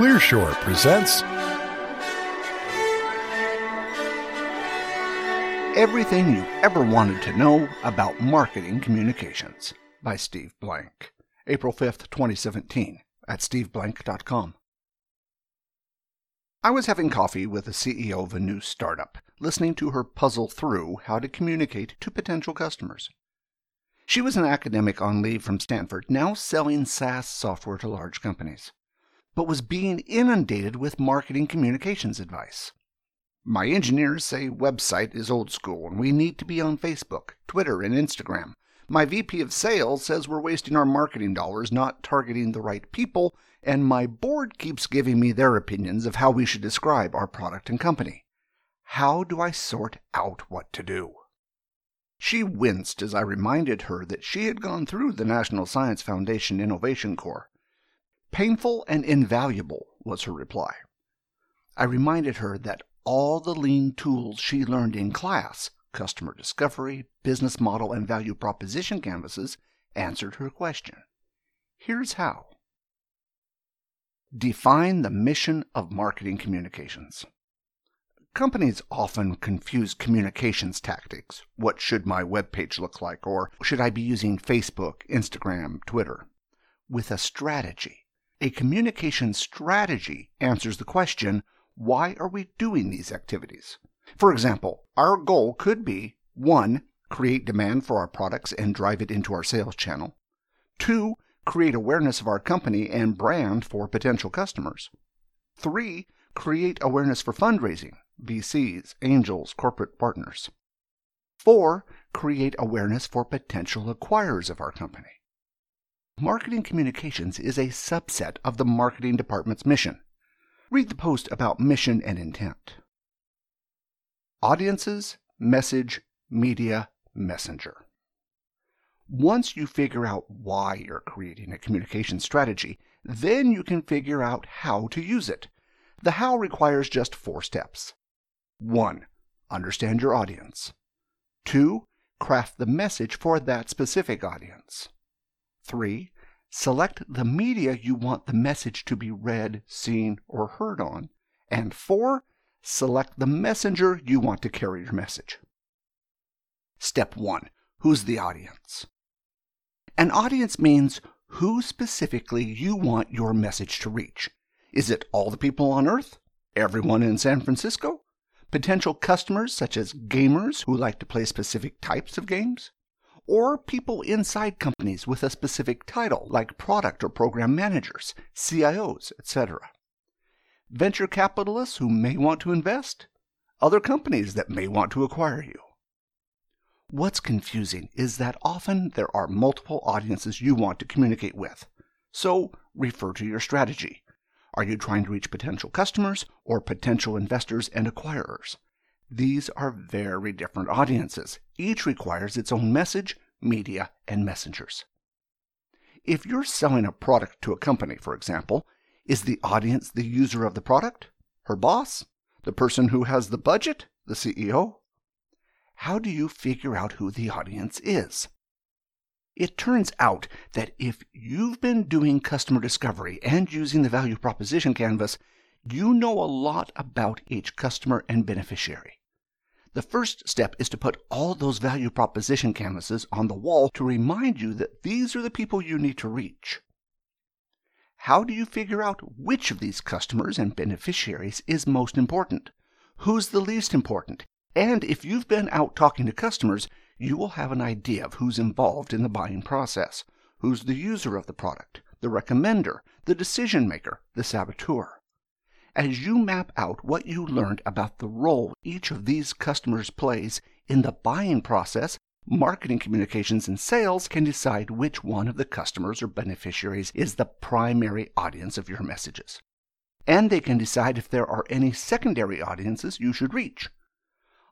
Clearshore presents Everything You Ever Wanted to Know About Marketing Communications by Steve Blank. April 5th, 2017, at steveblank.com. I was having coffee with the CEO of a new startup, listening to her puzzle through how to communicate to potential customers. She was an academic on leave from Stanford, now selling SaaS software to large companies, but was being inundated with marketing communications advice. My engineers say website is old school and we need to be on Facebook, Twitter, and Instagram. My VP of sales says we're wasting our marketing dollars not targeting the right people, and my board keeps giving me their opinions of how we should describe our product and company. How do I sort out what to do? She winced as I reminded her that she had gone through the National Science Foundation Innovation Corps. Painful and invaluable, was her reply. I reminded her that all the lean tools she learned in class customer discovery, business model, and value proposition canvases answered her question. Here's how Define the mission of marketing communications. Companies often confuse communications tactics. What should my web page look like? Or should I be using Facebook, Instagram, Twitter? With a strategy. A communication strategy answers the question why are we doing these activities? For example, our goal could be 1. Create demand for our products and drive it into our sales channel. 2. Create awareness of our company and brand for potential customers. 3. Create awareness for fundraising VCs, angels, corporate partners. Four, create awareness for potential acquirers of our company. Marketing communications is a subset of the marketing department's mission. Read the post about mission and intent. Audiences, message, media, messenger. Once you figure out why you're creating a communication strategy, then you can figure out how to use it. The how requires just four steps. 1. Understand your audience. 2. Craft the message for that specific audience. 3. Select the media you want the message to be read, seen, or heard on. And 4. Select the messenger you want to carry your message. Step 1. Who's the audience? An audience means who specifically you want your message to reach. Is it all the people on Earth? Everyone in San Francisco? potential customers such as gamers who like to play specific types of games, or people inside companies with a specific title like product or program managers, CIOs, etc. Venture capitalists who may want to invest, other companies that may want to acquire you. What's confusing is that often there are multiple audiences you want to communicate with, so refer to your strategy. Are you trying to reach potential customers or potential investors and acquirers? These are very different audiences. Each requires its own message, media, and messengers. If you're selling a product to a company, for example, is the audience the user of the product? Her boss? The person who has the budget? The CEO? How do you figure out who the audience is? It turns out that if you've been doing customer discovery and using the value proposition canvas, you know a lot about each customer and beneficiary. The first step is to put all those value proposition canvases on the wall to remind you that these are the people you need to reach. How do you figure out which of these customers and beneficiaries is most important? Who's the least important? And if you've been out talking to customers, you will have an idea of who's involved in the buying process, who's the user of the product, the recommender, the decision maker, the saboteur. As you map out what you learned about the role each of these customers plays in the buying process, marketing communications and sales can decide which one of the customers or beneficiaries is the primary audience of your messages. And they can decide if there are any secondary audiences you should reach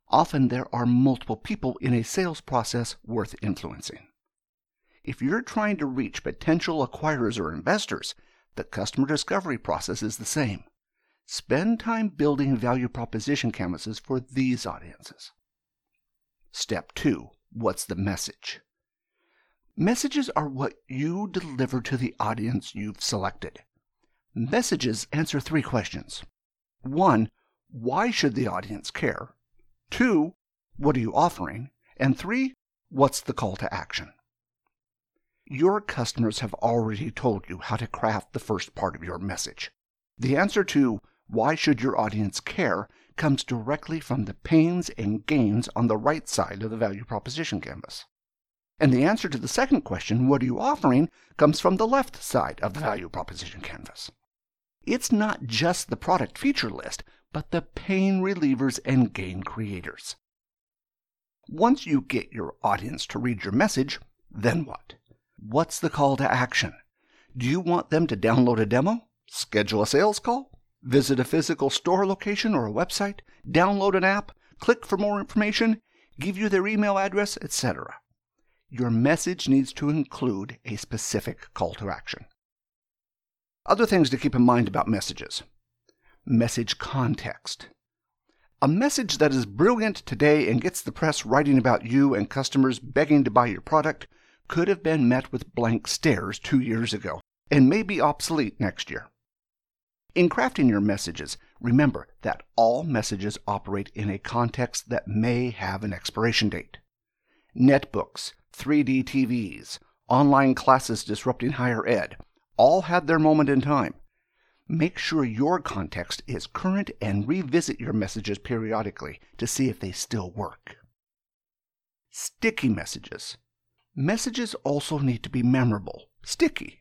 often there are multiple people in a sales process worth influencing. If you're trying to reach potential acquirers or investors, the customer discovery process is the same. Spend time building value proposition canvases for these audiences. Step 2 What's the message? Messages are what you deliver to the audience you've selected. Messages answer three questions. One, why should the audience care? Two, what are you offering? And three, what's the call to action? Your customers have already told you how to craft the first part of your message. The answer to why should your audience care comes directly from the pains and gains on the right side of the value proposition canvas. And the answer to the second question, what are you offering, comes from the left side of the value proposition canvas. It's not just the product feature list, but the pain relievers and gain creators. Once you get your audience to read your message, then what? What's the call to action? Do you want them to download a demo, schedule a sales call, visit a physical store location or a website, download an app, click for more information, give you their email address, etc.? Your message needs to include a specific call to action. Other things to keep in mind about messages message context. A message that is brilliant today and gets the press writing about you and customers begging to buy your product could have been met with blank stares two years ago and may be obsolete next year. In crafting your messages, remember that all messages operate in a context that may have an expiration date. Netbooks, 3D TVs, online classes disrupting higher ed, all had their moment in time. Make sure your context is current and revisit your messages periodically to see if they still work. Sticky messages. Messages also need to be memorable, sticky.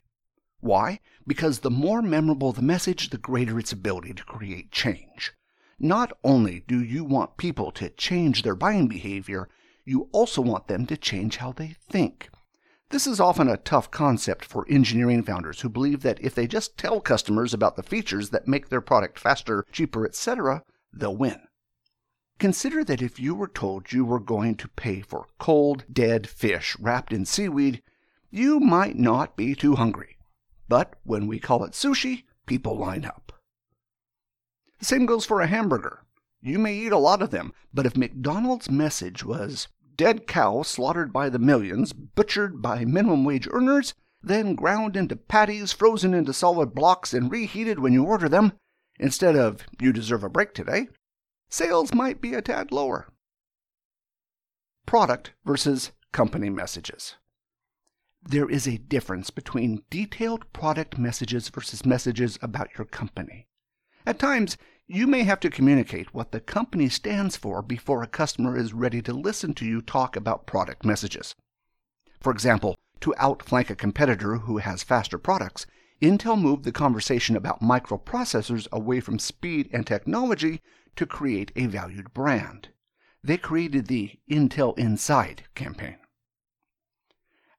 Why? Because the more memorable the message, the greater its ability to create change. Not only do you want people to change their buying behavior, you also want them to change how they think. This is often a tough concept for engineering founders who believe that if they just tell customers about the features that make their product faster, cheaper, etc., they'll win. Consider that if you were told you were going to pay for cold, dead fish wrapped in seaweed, you might not be too hungry. But when we call it sushi, people line up. The same goes for a hamburger. You may eat a lot of them, but if McDonald's message was dead cow slaughtered by the millions, butchered by minimum wage earners, then ground into patties, frozen into solid blocks, and reheated when you order them, instead of you deserve a break today, sales might be a tad lower. Product versus company messages. There is a difference between detailed product messages versus messages about your company. At times, you may have to communicate what the company stands for before a customer is ready to listen to you talk about product messages. For example, to outflank a competitor who has faster products, Intel moved the conversation about microprocessors away from speed and technology to create a valued brand. They created the Intel Inside campaign.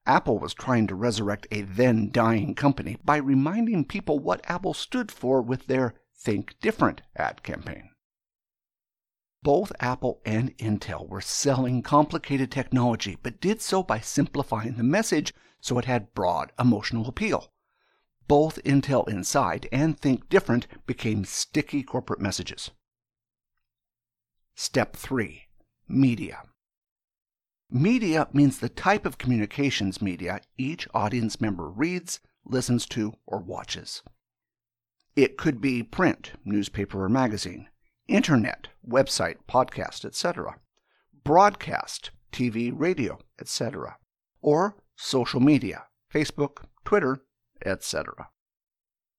Apple was trying to resurrect a then dying company by reminding people what Apple stood for with their Think Different ad campaign. Both Apple and Intel were selling complicated technology, but did so by simplifying the message so it had broad emotional appeal. Both Intel Inside and Think Different became sticky corporate messages. Step 3 Media. Media means the type of communications media each audience member reads, listens to, or watches. It could be print, newspaper or magazine, internet, website, podcast, etc., broadcast, TV, radio, etc., or social media, Facebook, Twitter, etc.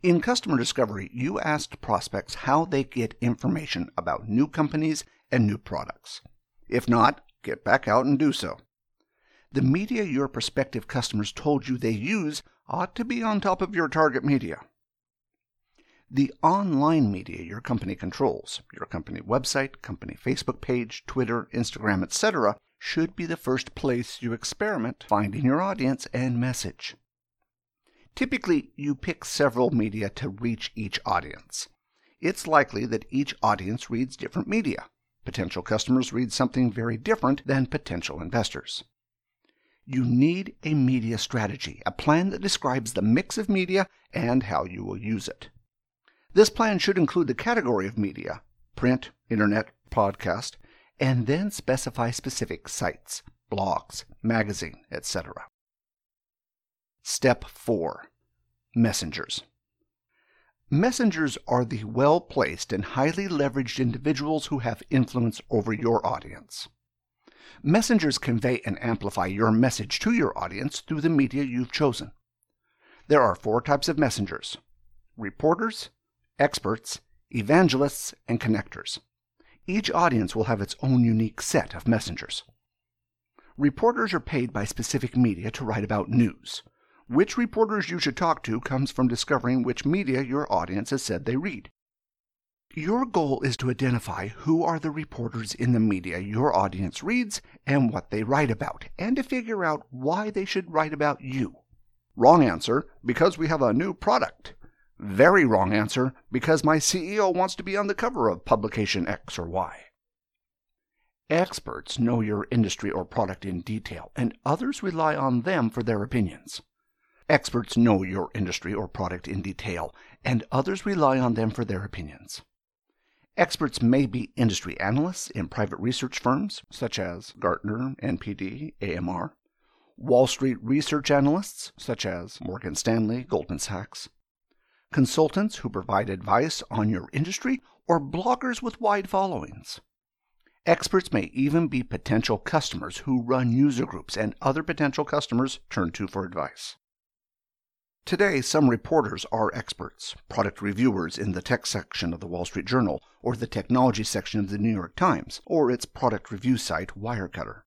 In customer discovery, you asked prospects how they get information about new companies and new products. If not, get back out and do so. The media your prospective customers told you they use ought to be on top of your target media. The online media your company controls, your company website, company Facebook page, Twitter, Instagram, etc., should be the first place you experiment finding your audience and message. Typically, you pick several media to reach each audience. It's likely that each audience reads different media. Potential customers read something very different than potential investors. You need a media strategy, a plan that describes the mix of media and how you will use it. This plan should include the category of media print, internet, podcast, and then specify specific sites, blogs, magazine, etc. Step 4 Messengers. Messengers are the well placed and highly leveraged individuals who have influence over your audience. Messengers convey and amplify your message to your audience through the media you've chosen. There are four types of messengers reporters, experts, evangelists, and connectors. Each audience will have its own unique set of messengers. Reporters are paid by specific media to write about news. Which reporters you should talk to comes from discovering which media your audience has said they read. Your goal is to identify who are the reporters in the media your audience reads and what they write about, and to figure out why they should write about you. Wrong answer, because we have a new product. Very wrong answer, because my CEO wants to be on the cover of publication X or Y. Experts know your industry or product in detail, and others rely on them for their opinions. Experts know your industry or product in detail, and others rely on them for their opinions. Experts may be industry analysts in private research firms such as Gartner, NPD, AMR, Wall Street research analysts such as Morgan Stanley, Goldman Sachs, consultants who provide advice on your industry, or bloggers with wide followings. Experts may even be potential customers who run user groups and other potential customers turn to for advice. Today, some reporters are experts, product reviewers in the tech section of the Wall Street Journal, or the technology section of the New York Times, or its product review site, Wirecutter.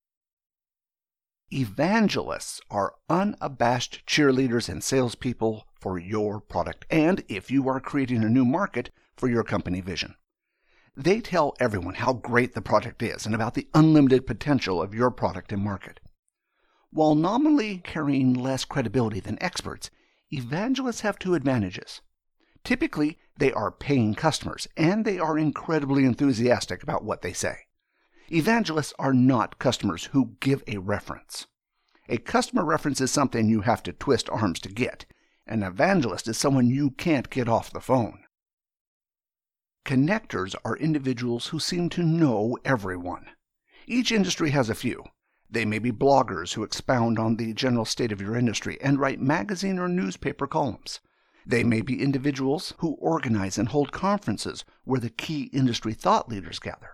Evangelists are unabashed cheerleaders and salespeople for your product, and if you are creating a new market, for your company vision. They tell everyone how great the product is and about the unlimited potential of your product and market. While nominally carrying less credibility than experts, evangelists have two advantages. Typically, they are paying customers, and they are incredibly enthusiastic about what they say. Evangelists are not customers who give a reference. A customer reference is something you have to twist arms to get. An evangelist is someone you can't get off the phone. Connectors are individuals who seem to know everyone. Each industry has a few. They may be bloggers who expound on the general state of your industry and write magazine or newspaper columns. They may be individuals who organize and hold conferences where the key industry thought leaders gather.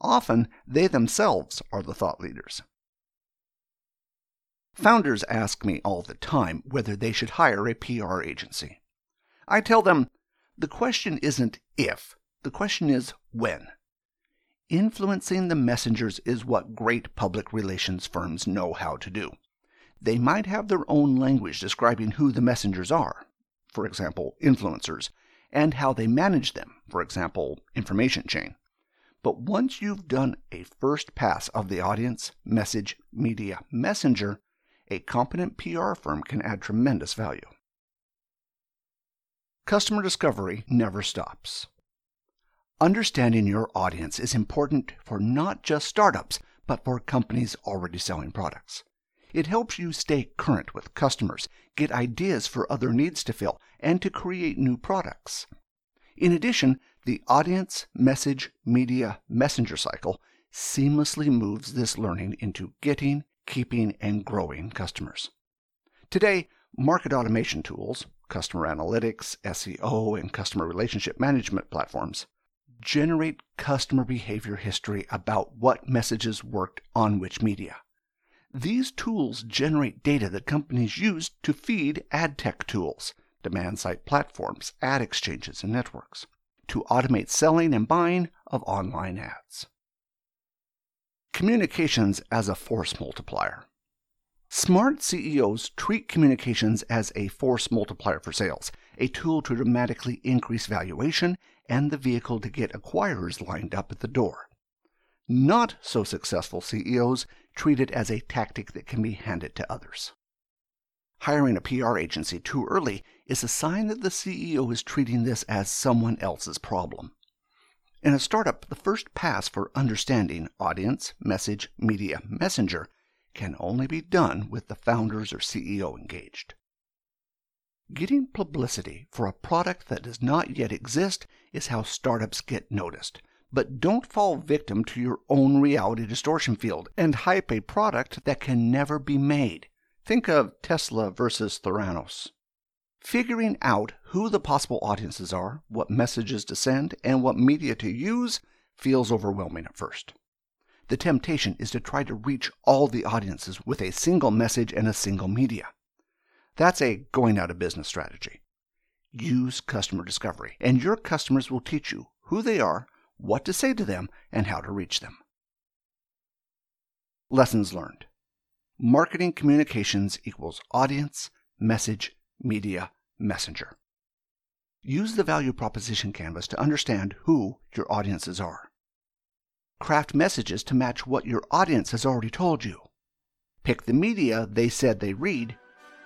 Often, they themselves are the thought leaders. Founders ask me all the time whether they should hire a PR agency. I tell them the question isn't if, the question is when. Influencing the messengers is what great public relations firms know how to do. They might have their own language describing who the messengers are, for example, influencers, and how they manage them, for example, information chain. But once you've done a first pass of the audience, message, media, messenger, a competent PR firm can add tremendous value. Customer discovery never stops. Understanding your audience is important for not just startups, but for companies already selling products. It helps you stay current with customers, get ideas for other needs to fill, and to create new products. In addition, the audience, message, media, messenger cycle seamlessly moves this learning into getting, keeping, and growing customers. Today, market automation tools, customer analytics, SEO, and customer relationship management platforms generate customer behavior history about what messages worked on which media. These tools generate data that companies use to feed ad tech tools, demand side platforms, ad exchanges, and networks to automate selling and buying of online ads. Communications as a force multiplier. Smart CEOs treat communications as a force multiplier for sales, a tool to dramatically increase valuation and the vehicle to get acquirers lined up at the door. Not so successful CEOs treat it as a tactic that can be handed to others. Hiring a PR agency too early is a sign that the CEO is treating this as someone else's problem. In a startup, the first pass for understanding audience, message, media, messenger can only be done with the founders or CEO engaged. Getting publicity for a product that does not yet exist is how startups get noticed. But don't fall victim to your own reality distortion field and hype a product that can never be made. Think of Tesla versus Theranos. Figuring out who the possible audiences are, what messages to send, and what media to use feels overwhelming at first. The temptation is to try to reach all the audiences with a single message and a single media. That's a going out of business strategy. Use customer discovery, and your customers will teach you who they are, what to say to them, and how to reach them. Lessons learned. Marketing communications equals audience, message, media, messenger. Use the value proposition canvas to understand who your audiences are. Craft messages to match what your audience has already told you. Pick the media they said they read